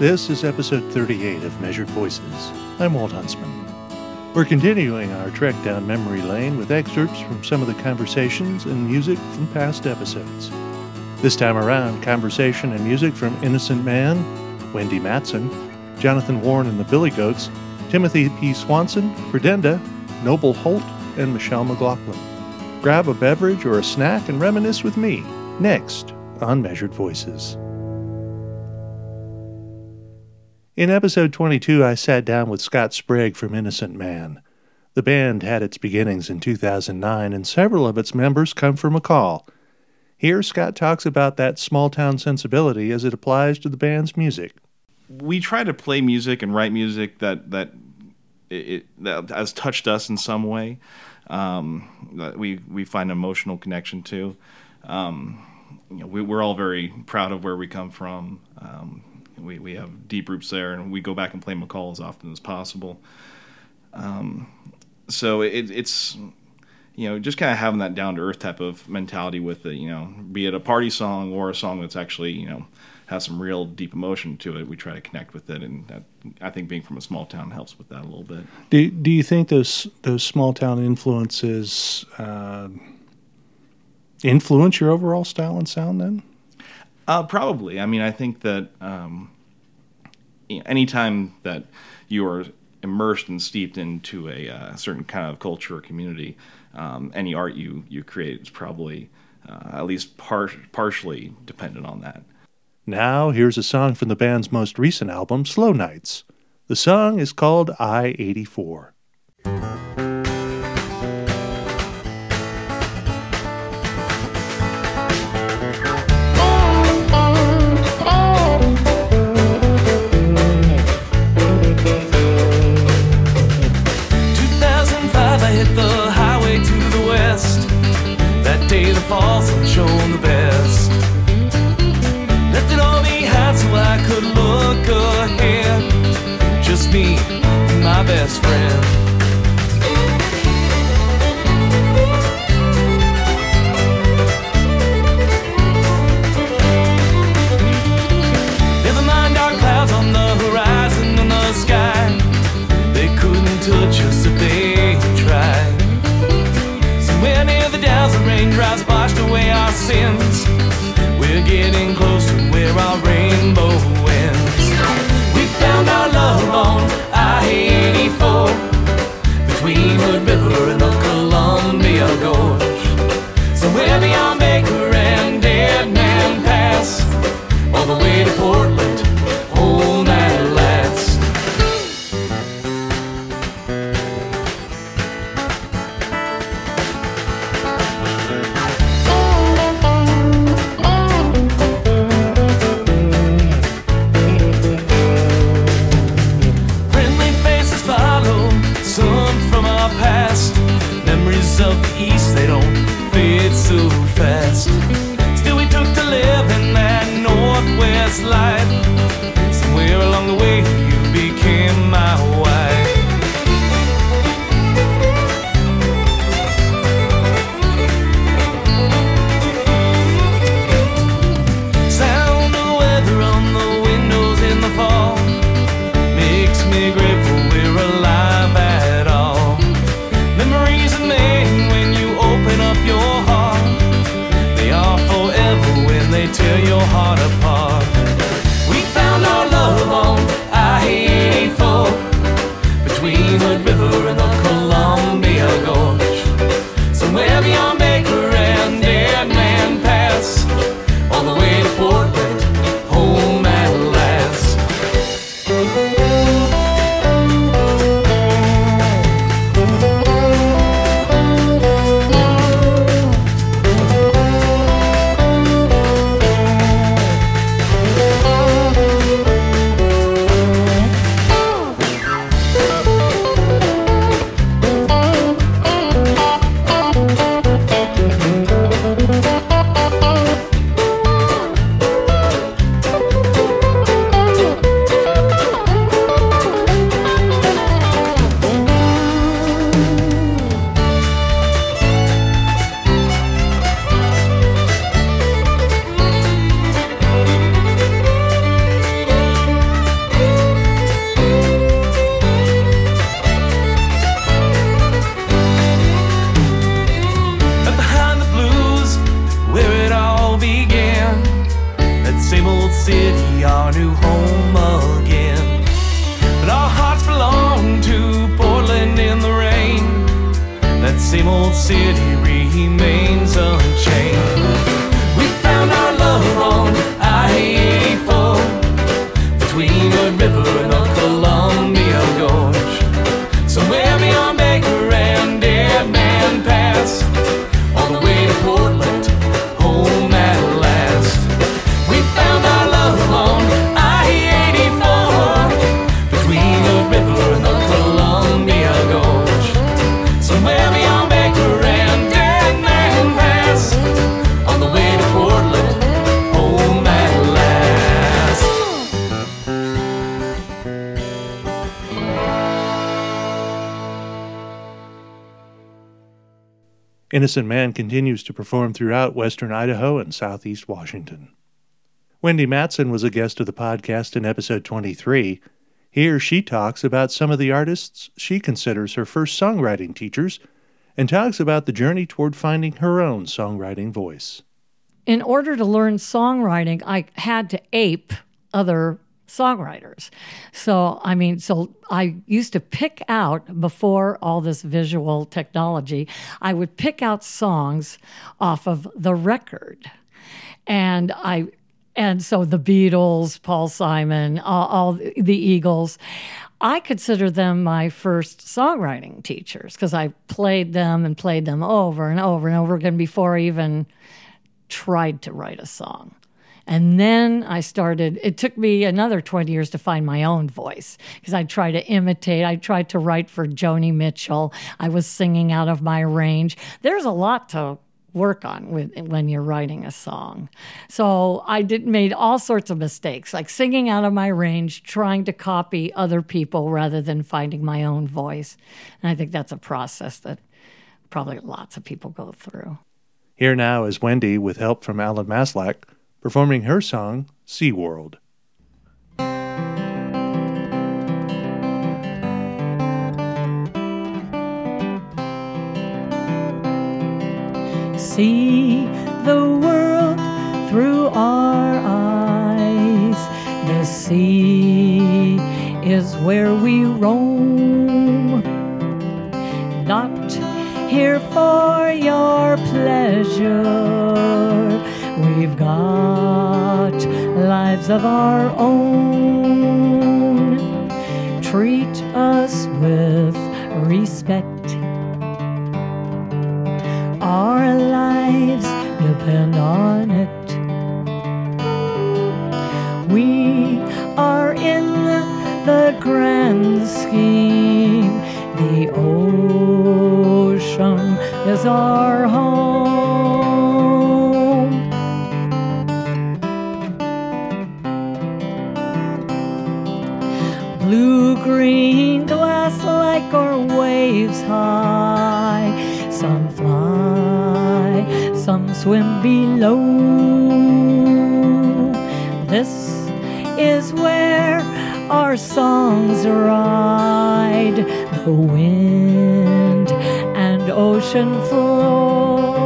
This is episode 38 of Measured Voices. I'm Walt Huntsman. We're continuing our trek down memory lane with excerpts from some of the conversations and music from past episodes. This time around, conversation and music from Innocent Man, Wendy Matson, Jonathan Warren and the Billy Goats, Timothy P. Swanson, Credenda, Noble Holt, and Michelle McLaughlin. Grab a beverage or a snack and reminisce with me next on Measured Voices. In episode 22, I sat down with Scott Sprague from Innocent Man. The band had its beginnings in 2009, and several of its members come from McCall. Here, Scott talks about that small town sensibility as it applies to the band's music. We try to play music and write music that that it, that has touched us in some way. Um, that we we find emotional connection to. Um, you know, we, are all very proud of where we come from. Um, we, we have deep roots there, and we go back and play McCall as often as possible. Um, so it, it's you know just kind of having that down to earth type of mentality with it. You know, be it a party song or a song that's actually you know has some real deep emotion to it. We try to connect with it, and that, I think being from a small town helps with that a little bit. Do Do you think those those small town influences uh, influence your overall style and sound? Then uh, probably. I mean, I think that um, anytime that you are immersed and steeped into a uh, certain kind of culture or community, um, any art you you create is probably uh, at least par- partially dependent on that. Now, here's a song from the band's most recent album, Slow Nights. The song is called I 84. Innocent Man continues to perform throughout western Idaho and southeast Washington. Wendy Matson was a guest of the podcast in episode 23. Here she talks about some of the artists she considers her first songwriting teachers and talks about the journey toward finding her own songwriting voice. in order to learn songwriting, I had to ape other songwriters. So, I mean, so I used to pick out before all this visual technology, I would pick out songs off of the record. And I and so the Beatles, Paul Simon, all, all the Eagles, I consider them my first songwriting teachers because I played them and played them over and over and over again before I even tried to write a song. And then I started, it took me another 20 years to find my own voice because I tried to imitate. I tried to write for Joni Mitchell. I was singing out of my range. There's a lot to work on with when you're writing a song. So I did made all sorts of mistakes, like singing out of my range, trying to copy other people rather than finding my own voice. And I think that's a process that probably lots of people go through. Here now is Wendy with help from Alan Maslach performing her song SeaWorld. see the world through our eyes. The sea is where we roam, not here for your pleasure. Of our own. Treat us with respect. Our lives depend on it. We are in the grand scheme. The ocean is our home. Swim below. This is where our songs ride the wind and ocean floor.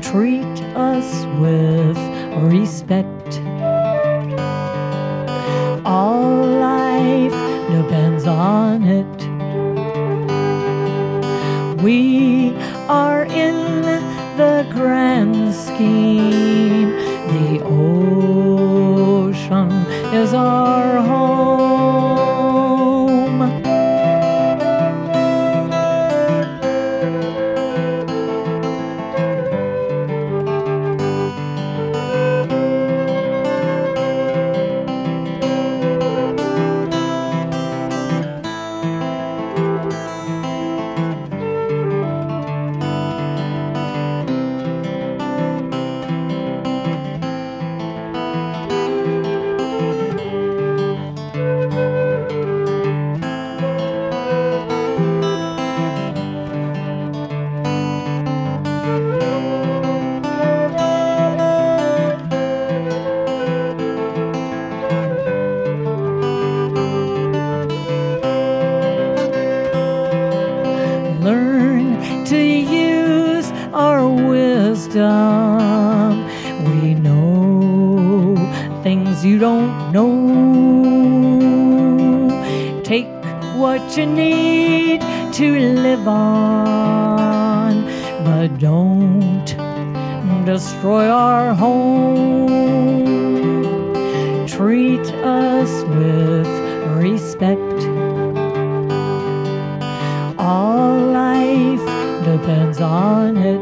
Treat us with respect. Ocean is our wisdom. We know things you don't know. Take what you need to live on, but don't destroy our home. Treat us with respect. All life depends on it.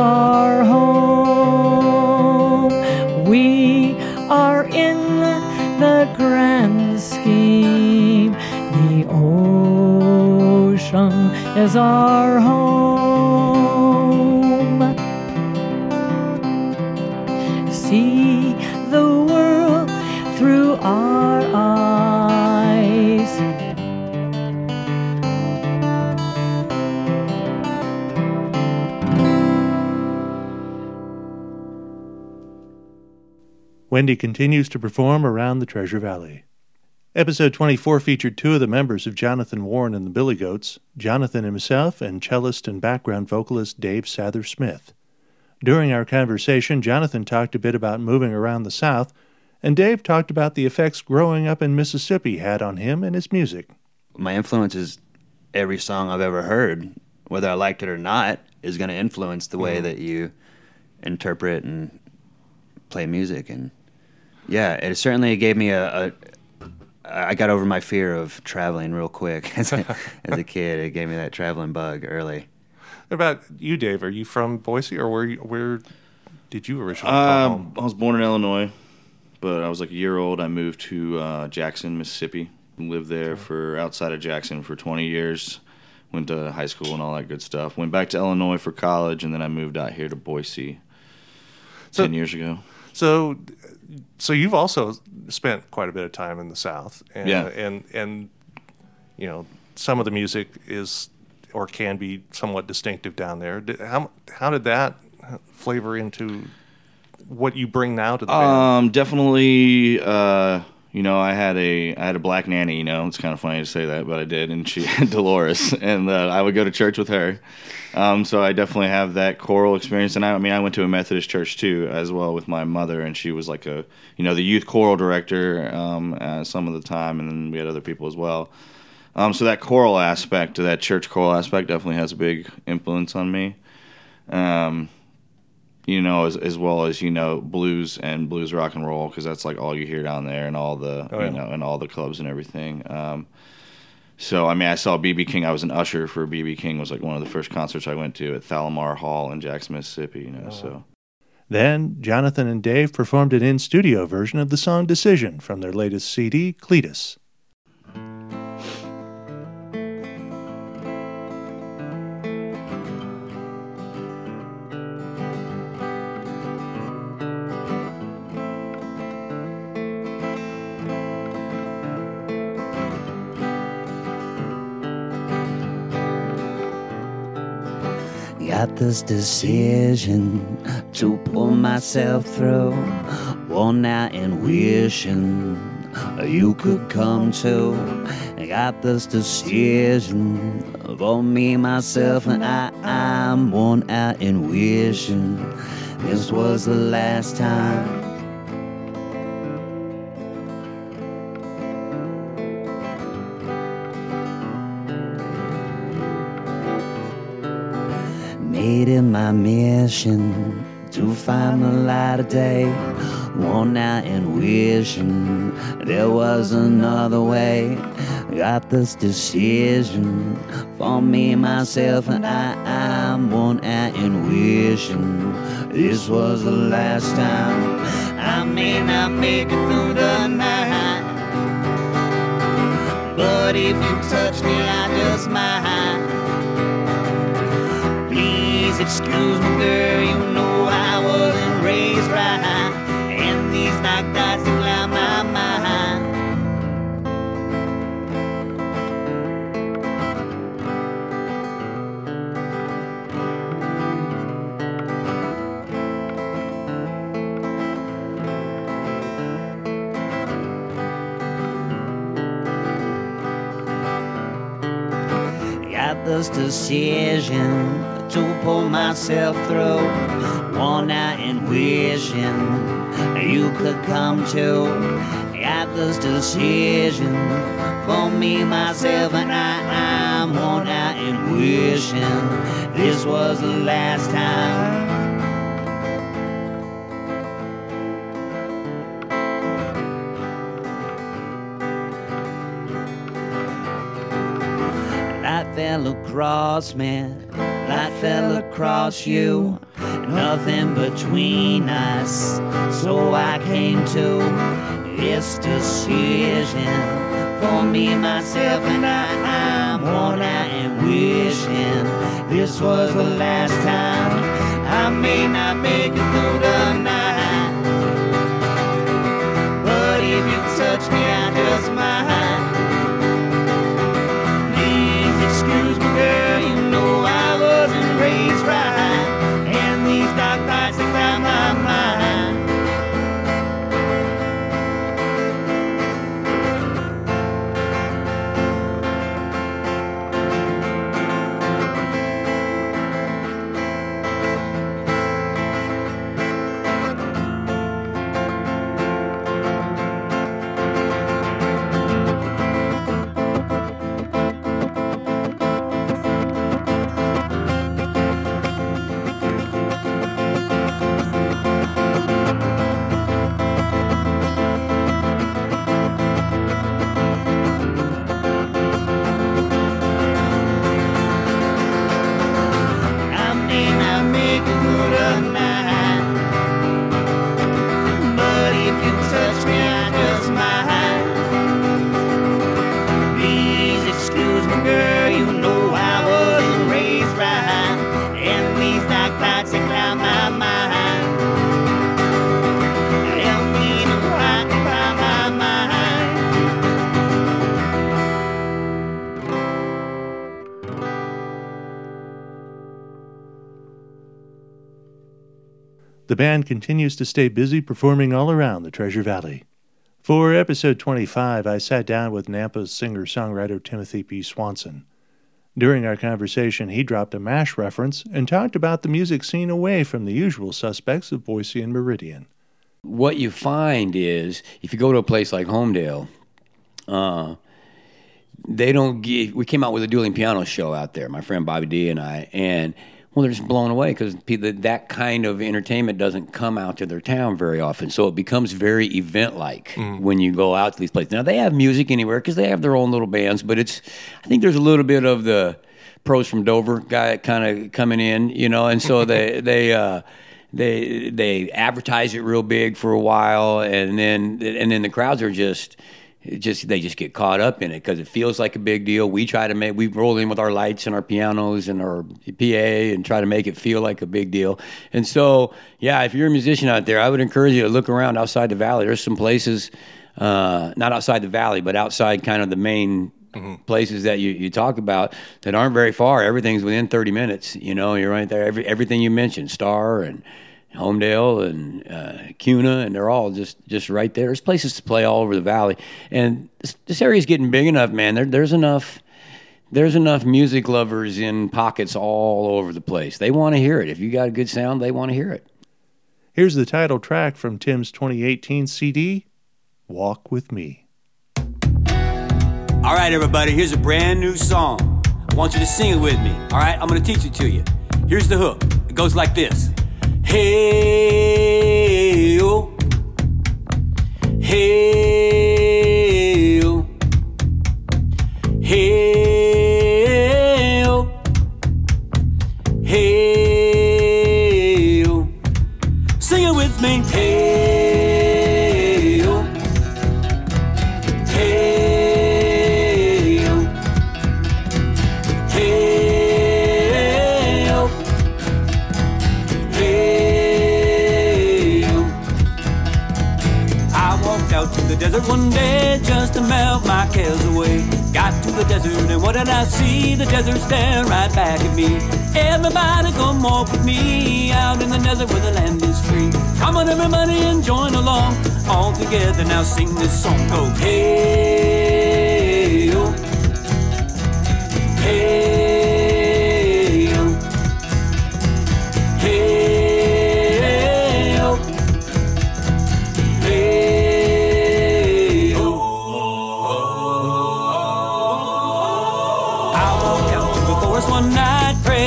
Our home. We are in the grand scheme. The ocean is our home. Wendy continues to perform around the Treasure Valley. Episode 24 featured two of the members of Jonathan Warren and the Billy Goats, Jonathan himself and cellist and background vocalist Dave Sather Smith. During our conversation, Jonathan talked a bit about moving around the South, and Dave talked about the effects growing up in Mississippi had on him and his music. my influence is every song I've ever heard, whether I liked it or not, is going to influence the way mm-hmm. that you interpret and play music. And yeah, it certainly gave me a. a I got over my fear of traveling real quick as a, as a kid. It gave me that traveling bug early. What about you, Dave? Are you from Boise, or where? Where did you originally come Uh, home? I was born in Illinois, but I was like a year old. I moved to uh, Jackson, Mississippi. Lived there for outside of Jackson for 20 years. Went to high school and all that good stuff. Went back to Illinois for college, and then I moved out here to Boise So- 10 years ago. So, so you've also spent quite a bit of time in the South, and Yeah. and and you know some of the music is or can be somewhat distinctive down there. How how did that flavor into what you bring now to the band? Um, definitely. Uh, you know, I had a I had a black nanny. You know, it's kind of funny to say that, but I did, and she had Dolores, and uh, I would go to church with her. Um, so I definitely have that choral experience, and I, I mean, I went to a Methodist church too, as well with my mother, and she was like a you know the youth choral director um, uh, some of the time, and then we had other people as well. Um, so that choral aspect, that church choral aspect, definitely has a big influence on me. Um, you know, as, as well as you know blues and blues rock and roll because that's like all you hear down there and all the Oh, yeah. you know and all the clubs and everything. Um, so I mean, I saw BB King. I was an usher for BB King. Was like one of the first concerts I went to at Thalia Mara Hall in Jackson, Mississippi. You know, Oh, so Then, Jonathan and Dave performed an in studio version of the song Decision from their latest CD, Cletus. Got this decision to pull myself through. One out and wishing you could come to. Got this decision for me, myself, and I. I'm one out and wishing this was the last time. It my mission to find the light of day. One night and wishing there was another way. Got this decision for me, myself, and I. I'm one out and wishing this was the last time. I may not make it through the night, but if you touch me, I just might. Excuse me, girl. You know I wasn't raised right. And these night thoughts cloud my mind. this decision to pull myself through. Worn out and wishing you could come to. Got this decision for me, myself, and I. I'm worn out and wishing this was the last time. Fell across me, light fell across you. Nothing between us, so I came to this decision for me, myself, and I. I'm worn out and wishing this was the last time. I may not make it through the night, band continues to stay busy performing all around the Treasure Valley. For episode 25, I sat down with Nampa's singer songwriter Timothy P. Swanson. During our conversation, he dropped a MASH reference and talked about the music scene away from the usual suspects of Boise and Meridian. what you find is if you go to a place like Homedale, uh, they don't give. We came out with a dueling piano show out there, my friend Bobby D and I, and well, they're just blown away because that kind of entertainment doesn't come out to their town very often. So it becomes very event like when you go out to these places. Now they have music anywhere because they have their own little bands, but it's I think there's a little bit of the pros from Dover guy kind of coming in, you know, and so they they. Uh, they they advertise it real big for a while and then and then the crowds are just it just they just get caught up in it because it feels like a big deal. We try to make we roll in with our lights and our pianos and our PA and try to make it feel like a big deal. And so yeah, if you're a musician out there, I would encourage you to look around outside the valley. There's some places, uh, not outside the valley, but outside kind of the main places that you, you talk about that aren't very far. Everything's within 30 minutes. You know, you're right there. Every, everything you mentioned, Star and Homedale and uh, Kuna, and they're all just, just right there. There's places to play all over the valley. And this, this area's getting big enough, man. There, there's enough. There's enough music lovers in pockets all over the place. They want to hear it. If you got a good sound, they want to hear it. Here's the title track from Tim's 2018 CD, Walk With Me. All right, everybody, here's a brand new song. I want you to sing it with me. All right, I'm going to teach it to you. Here's the hook. It goes like this Hey, oh. Hey, oh. Hey, just to melt my cares away. Got to the desert and what did I see? The desert staring right back at me. Everybody come walk with me out in the desert where the land is free. Come on, everybody, and join along. All together now sing this song. Go, hey, oh. Hey,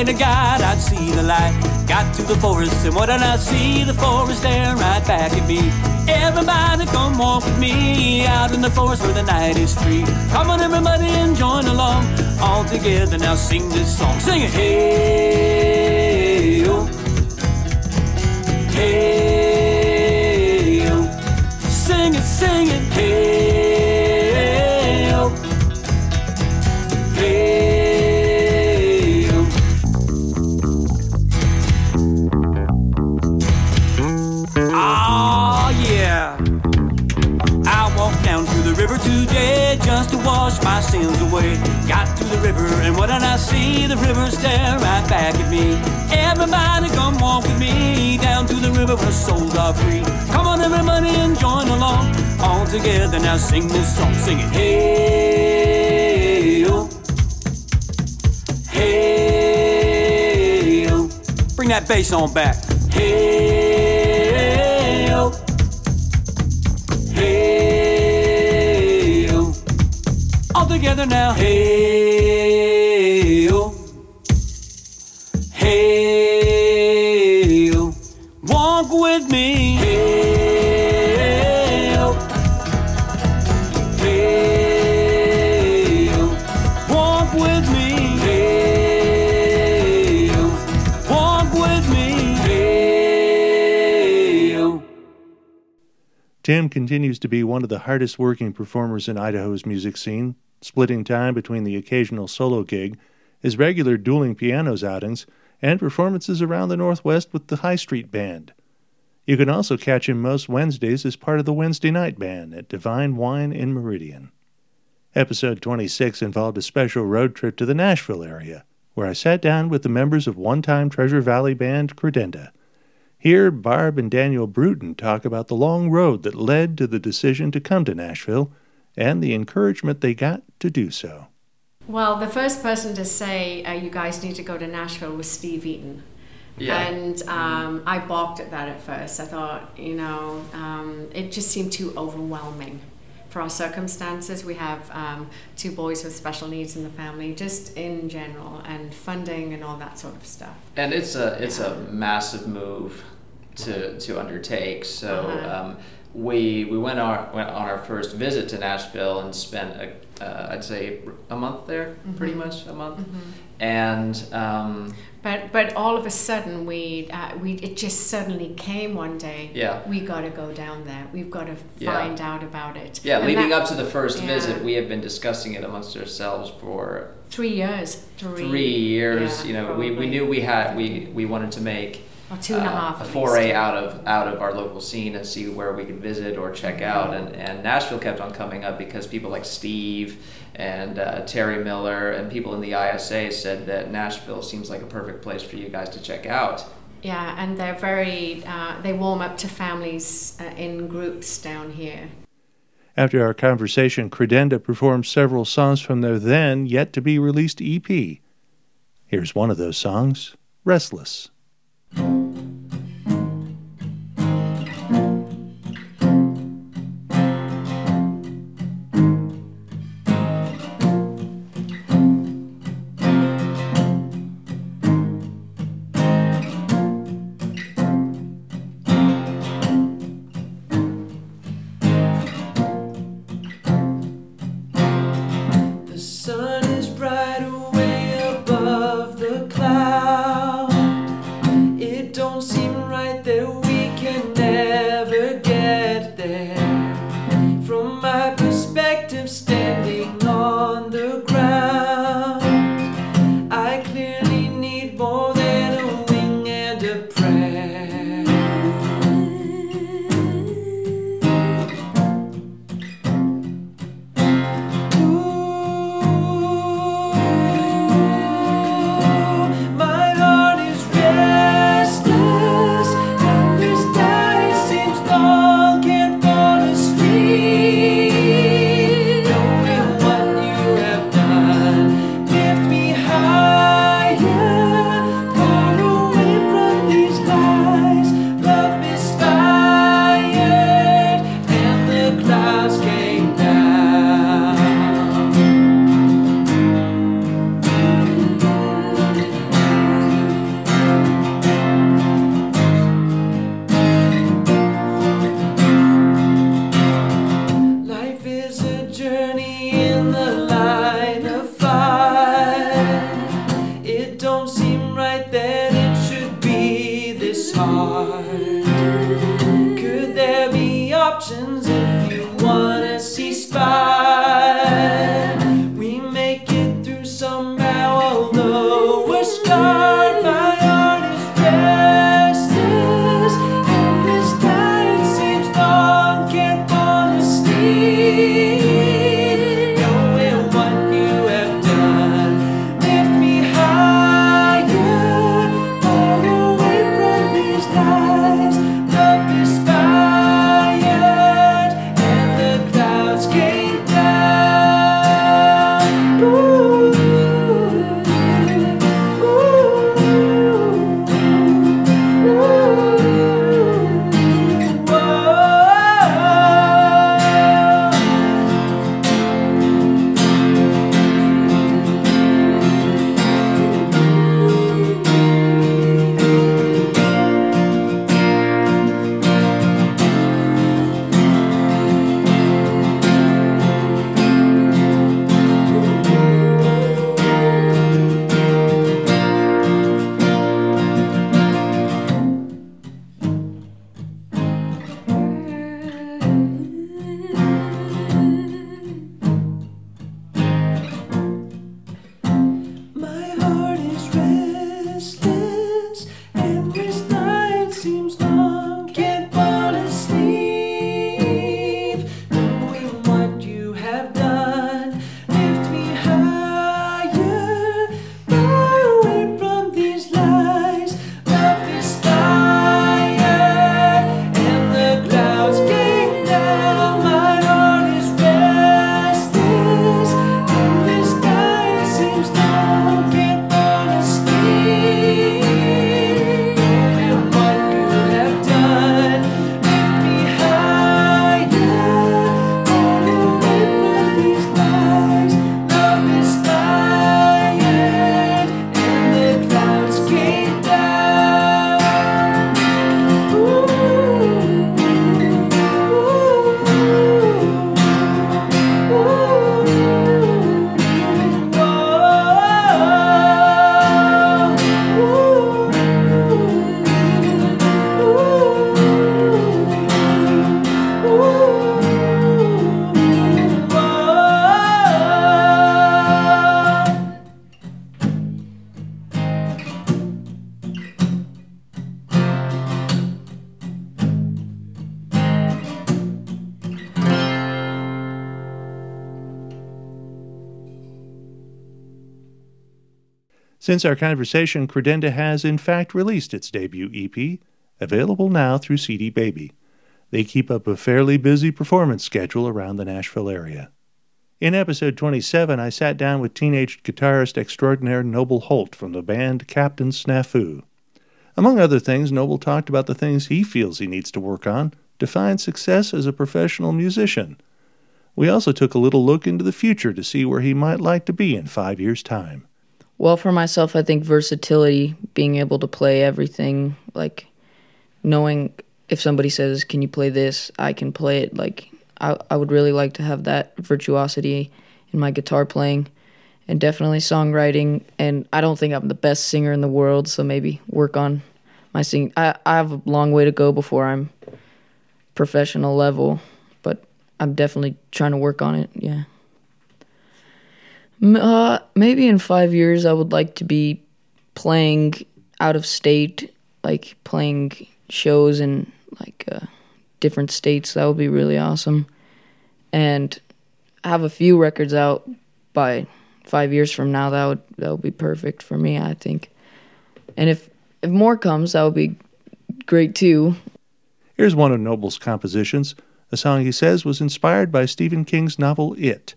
pray to God I'd see the light. Got to the forest, and what did I see? The forest staring right back at me. Everybody come walk with me out in the forest where the night is free. Come on, everybody, and join along. All together now sing this song. Sing it. Hey, oh. Hey, oh. Sing it, sing it. Hey, my sins away. Got to the river, and what did I see? The river stare right back at me. Everybody come walk with me down to the river where souls are free. Come on, everybody, and join along. All together now sing this song. Sing it. Hey, oh. Hey, oh. Bring that bass on back. Hey, together now. Hey, oh. Hey, oh. Walk with me. Hey, oh. Hey, oh. Walk with me. Hey, oh. Walk with me. Hey, oh. Tim continues to be one of the hardest working performers in Idaho's music scene, splitting time between the occasional solo gig, his regular dueling pianos outings, and performances around the Northwest with the High Street Band. You can also catch him most Wednesdays as part of the Wednesday Night Band at Divine Wine in Meridian. Episode 26 involved a special road trip to the Nashville area, where I sat down with the members of one time Treasure Valley band Credenda. Here, Barb and Daniel Bruton talk about the long road that led to the decision to come to Nashville and the encouragement they got to do so. Well, the first person to say uh, you guys need to go to Nashville was Steve Eaton. Yeah. And um, I balked at that at first. I thought, you know, um, it just seemed too overwhelming for our circumstances. We have um, two boys with special needs in the family, just in general, and funding and all that sort of stuff. and it's a it's a massive move to to undertake. So Uh-huh. um, we we went our went on our first visit to Nashville and spent a, uh, I'd say a month there, pretty much a month, and um, But but all of a sudden we uh, we it just suddenly came one day. Yeah. We got to go down there. We've got to Yeah. find out about it. yeah, And leading that- up to the first yeah. visit, we had been discussing it amongst ourselves for three years. Three. three years. Yeah, you know, we, we knew we had we we wanted to make Or two and a uh, a foray least. out of out of our local scene and see where we could visit or check out. And, and Nashville kept on coming up because people like Steve and uh, Terry Miller and people in the ISA said that Nashville seems like a perfect place for you guys to check out. Yeah, and they're very. Uh, they warm up to families uh, in groups down here. After our conversation, Credenda performed several songs from their then yet to be released EP. Here's one of those songs Restless. Since our conversation, Credenda has in fact released its debut EP, available now through CD Baby. They keep up a fairly busy performance schedule around the Nashville area. In episode 27, I sat down with teenage guitarist extraordinaire Noble Holt from the band Captain Snafu. Among other things, Noble talked about the things he feels he needs to work on to find success as a professional musician. We also took a little look into the future to see where he might like to be in five years' time. Well, for myself, I think versatility, being able to play everything, like knowing if somebody says, Can you play this? I can play it. Like, I, I would really like to have that virtuosity in my guitar playing and definitely songwriting. And I don't think I'm the best singer in the world, so maybe work on my singing. I, I have a long way to go before I'm professional level, but I'm definitely trying to work on it. Yeah. Uh, maybe in five years, I would like to be playing out of state, like playing shows in like uh, different states. That would be really awesome. And have a few records out by five years from now. That would that would be perfect for me, I think. And if if more comes, that would be great too. Here's one of Noble's compositions, a song he says was inspired by Stephen King's novel It.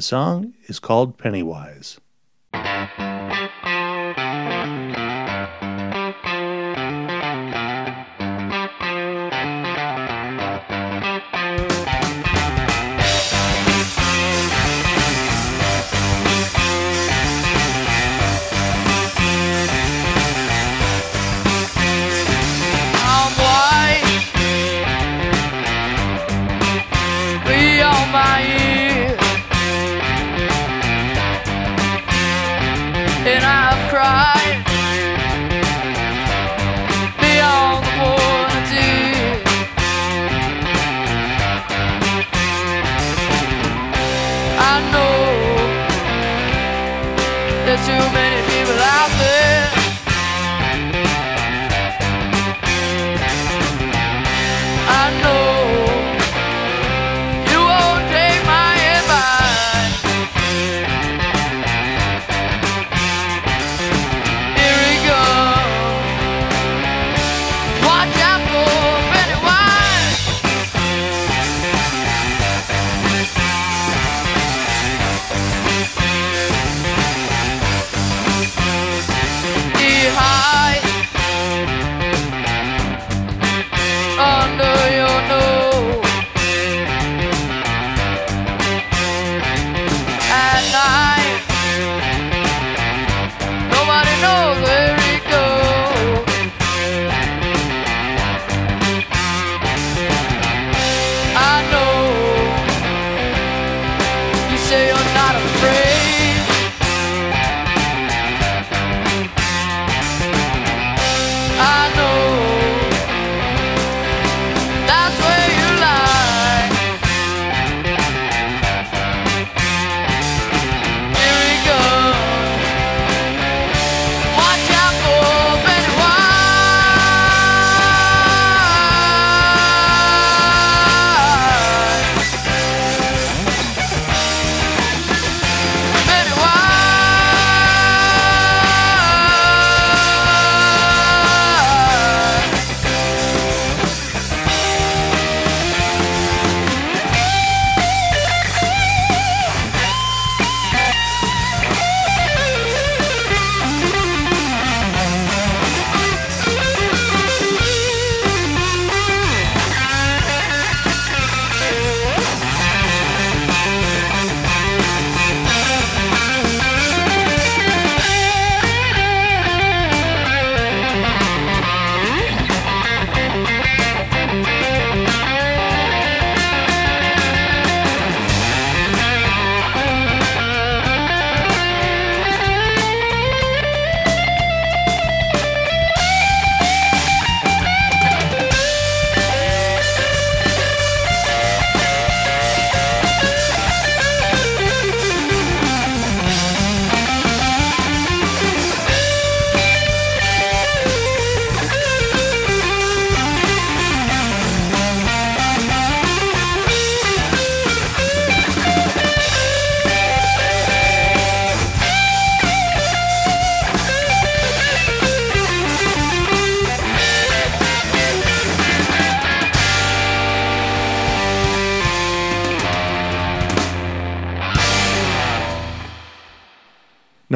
The song is called Pennywise.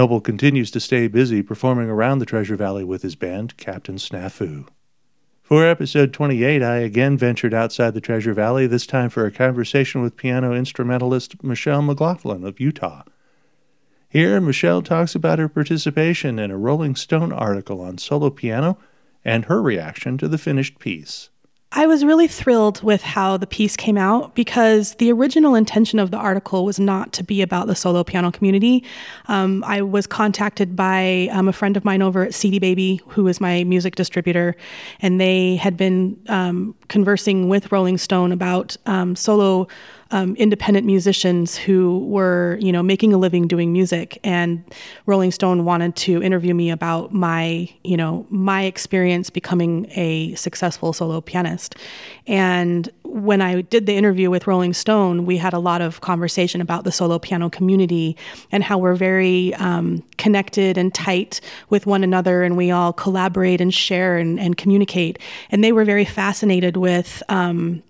Noble continues to stay busy performing around the Treasure Valley with his band, Captain Snafu. For episode 28, I again ventured outside the Treasure Valley, this time for a conversation with piano instrumentalist Michelle McLaughlin of Utah. Here, Michelle talks about her participation in a Rolling Stone article on solo piano and her reaction to the finished piece. I was really thrilled with how the piece came out because the original intention of the article was not to be about the solo piano community. Um, I was contacted by um, a friend of mine over at CD Baby, who is my music distributor, and they had been um, conversing with Rolling Stone about um, solo um, independent musicians who were, you know, making a living doing music. And Rolling Stone wanted to interview me about my, you know, my experience becoming a successful solo pianist. And when I did the interview with Rolling Stone, we had a lot of conversation about the solo piano community and how we're very um, connected and tight with one another, and we all collaborate and share and, and communicate. And they were very fascinated with. Um,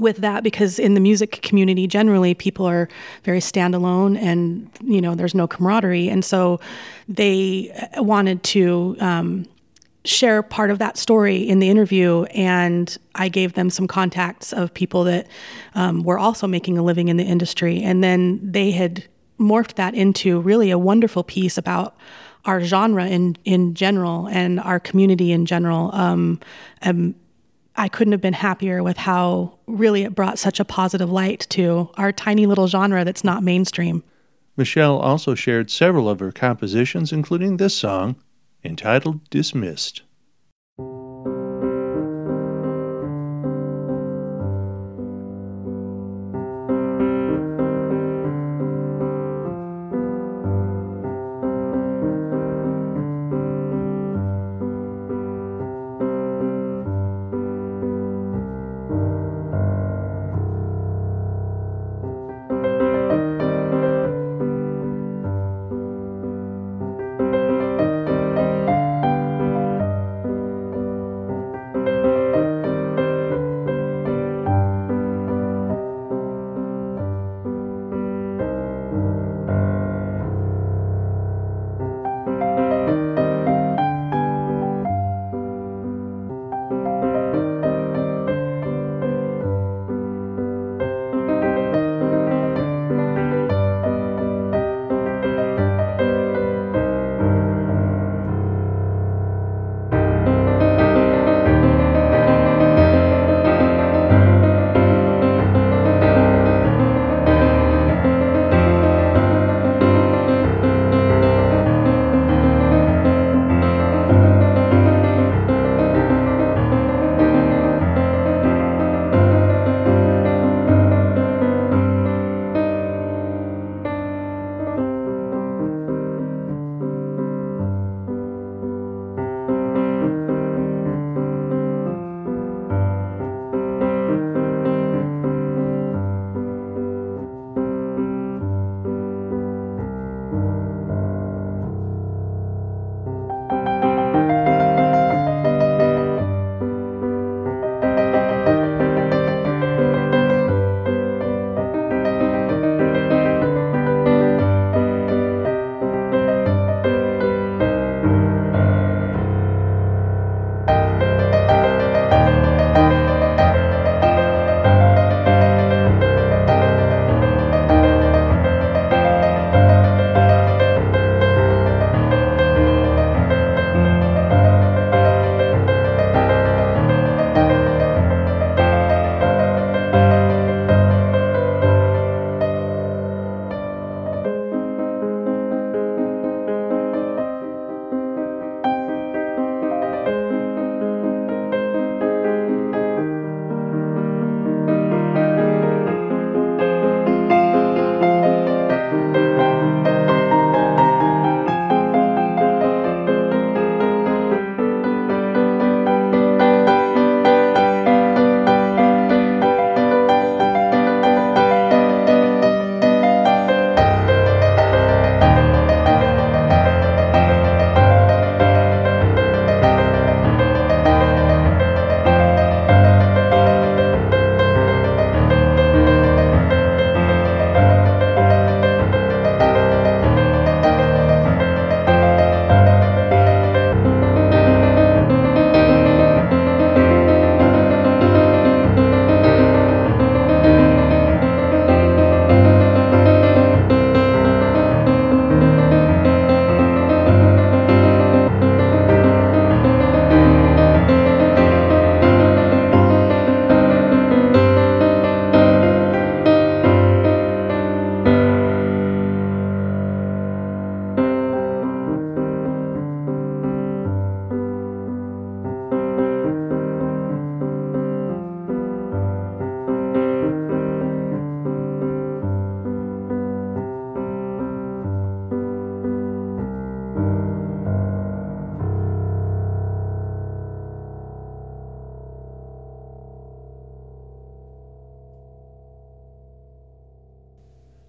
with that because in the music community generally people are very standalone and you know there's no camaraderie. And so they wanted to um, share part of that story in the interview and i gave them some contacts of people that um, were also making a living in the industry. And then they had morphed that into really a wonderful piece about our genre in in general and our community in general. Um, um I couldn't have been happier with how really it brought such a positive light to our tiny little genre that's not mainstream. Michelle also shared several of her compositions, including this song, entitled Dismissed.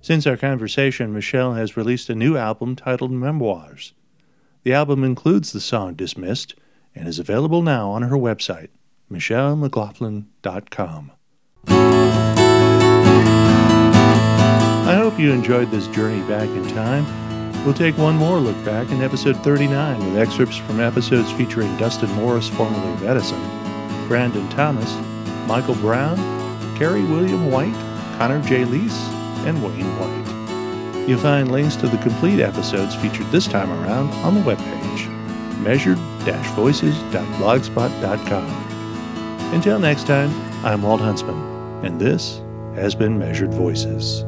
Since our conversation, Michelle has released a new album titled Memoirs. The album includes the song Dismissed and is available now on her website, michellemclaughlin.com. I hope you enjoyed this journey back in time. We'll take one more look back in episode 39 with excerpts from episodes featuring Dustin Morris, formerly of Edison, Brandon Thomas, Michael Brown, Carrie William White, Connor J. Lease, and Wayne White. You'll find links to the complete episodes featured this time around on the webpage, measured-voices.blogspot.com. Until next time, I'm Walt Huntsman, and this has been Measured Voices.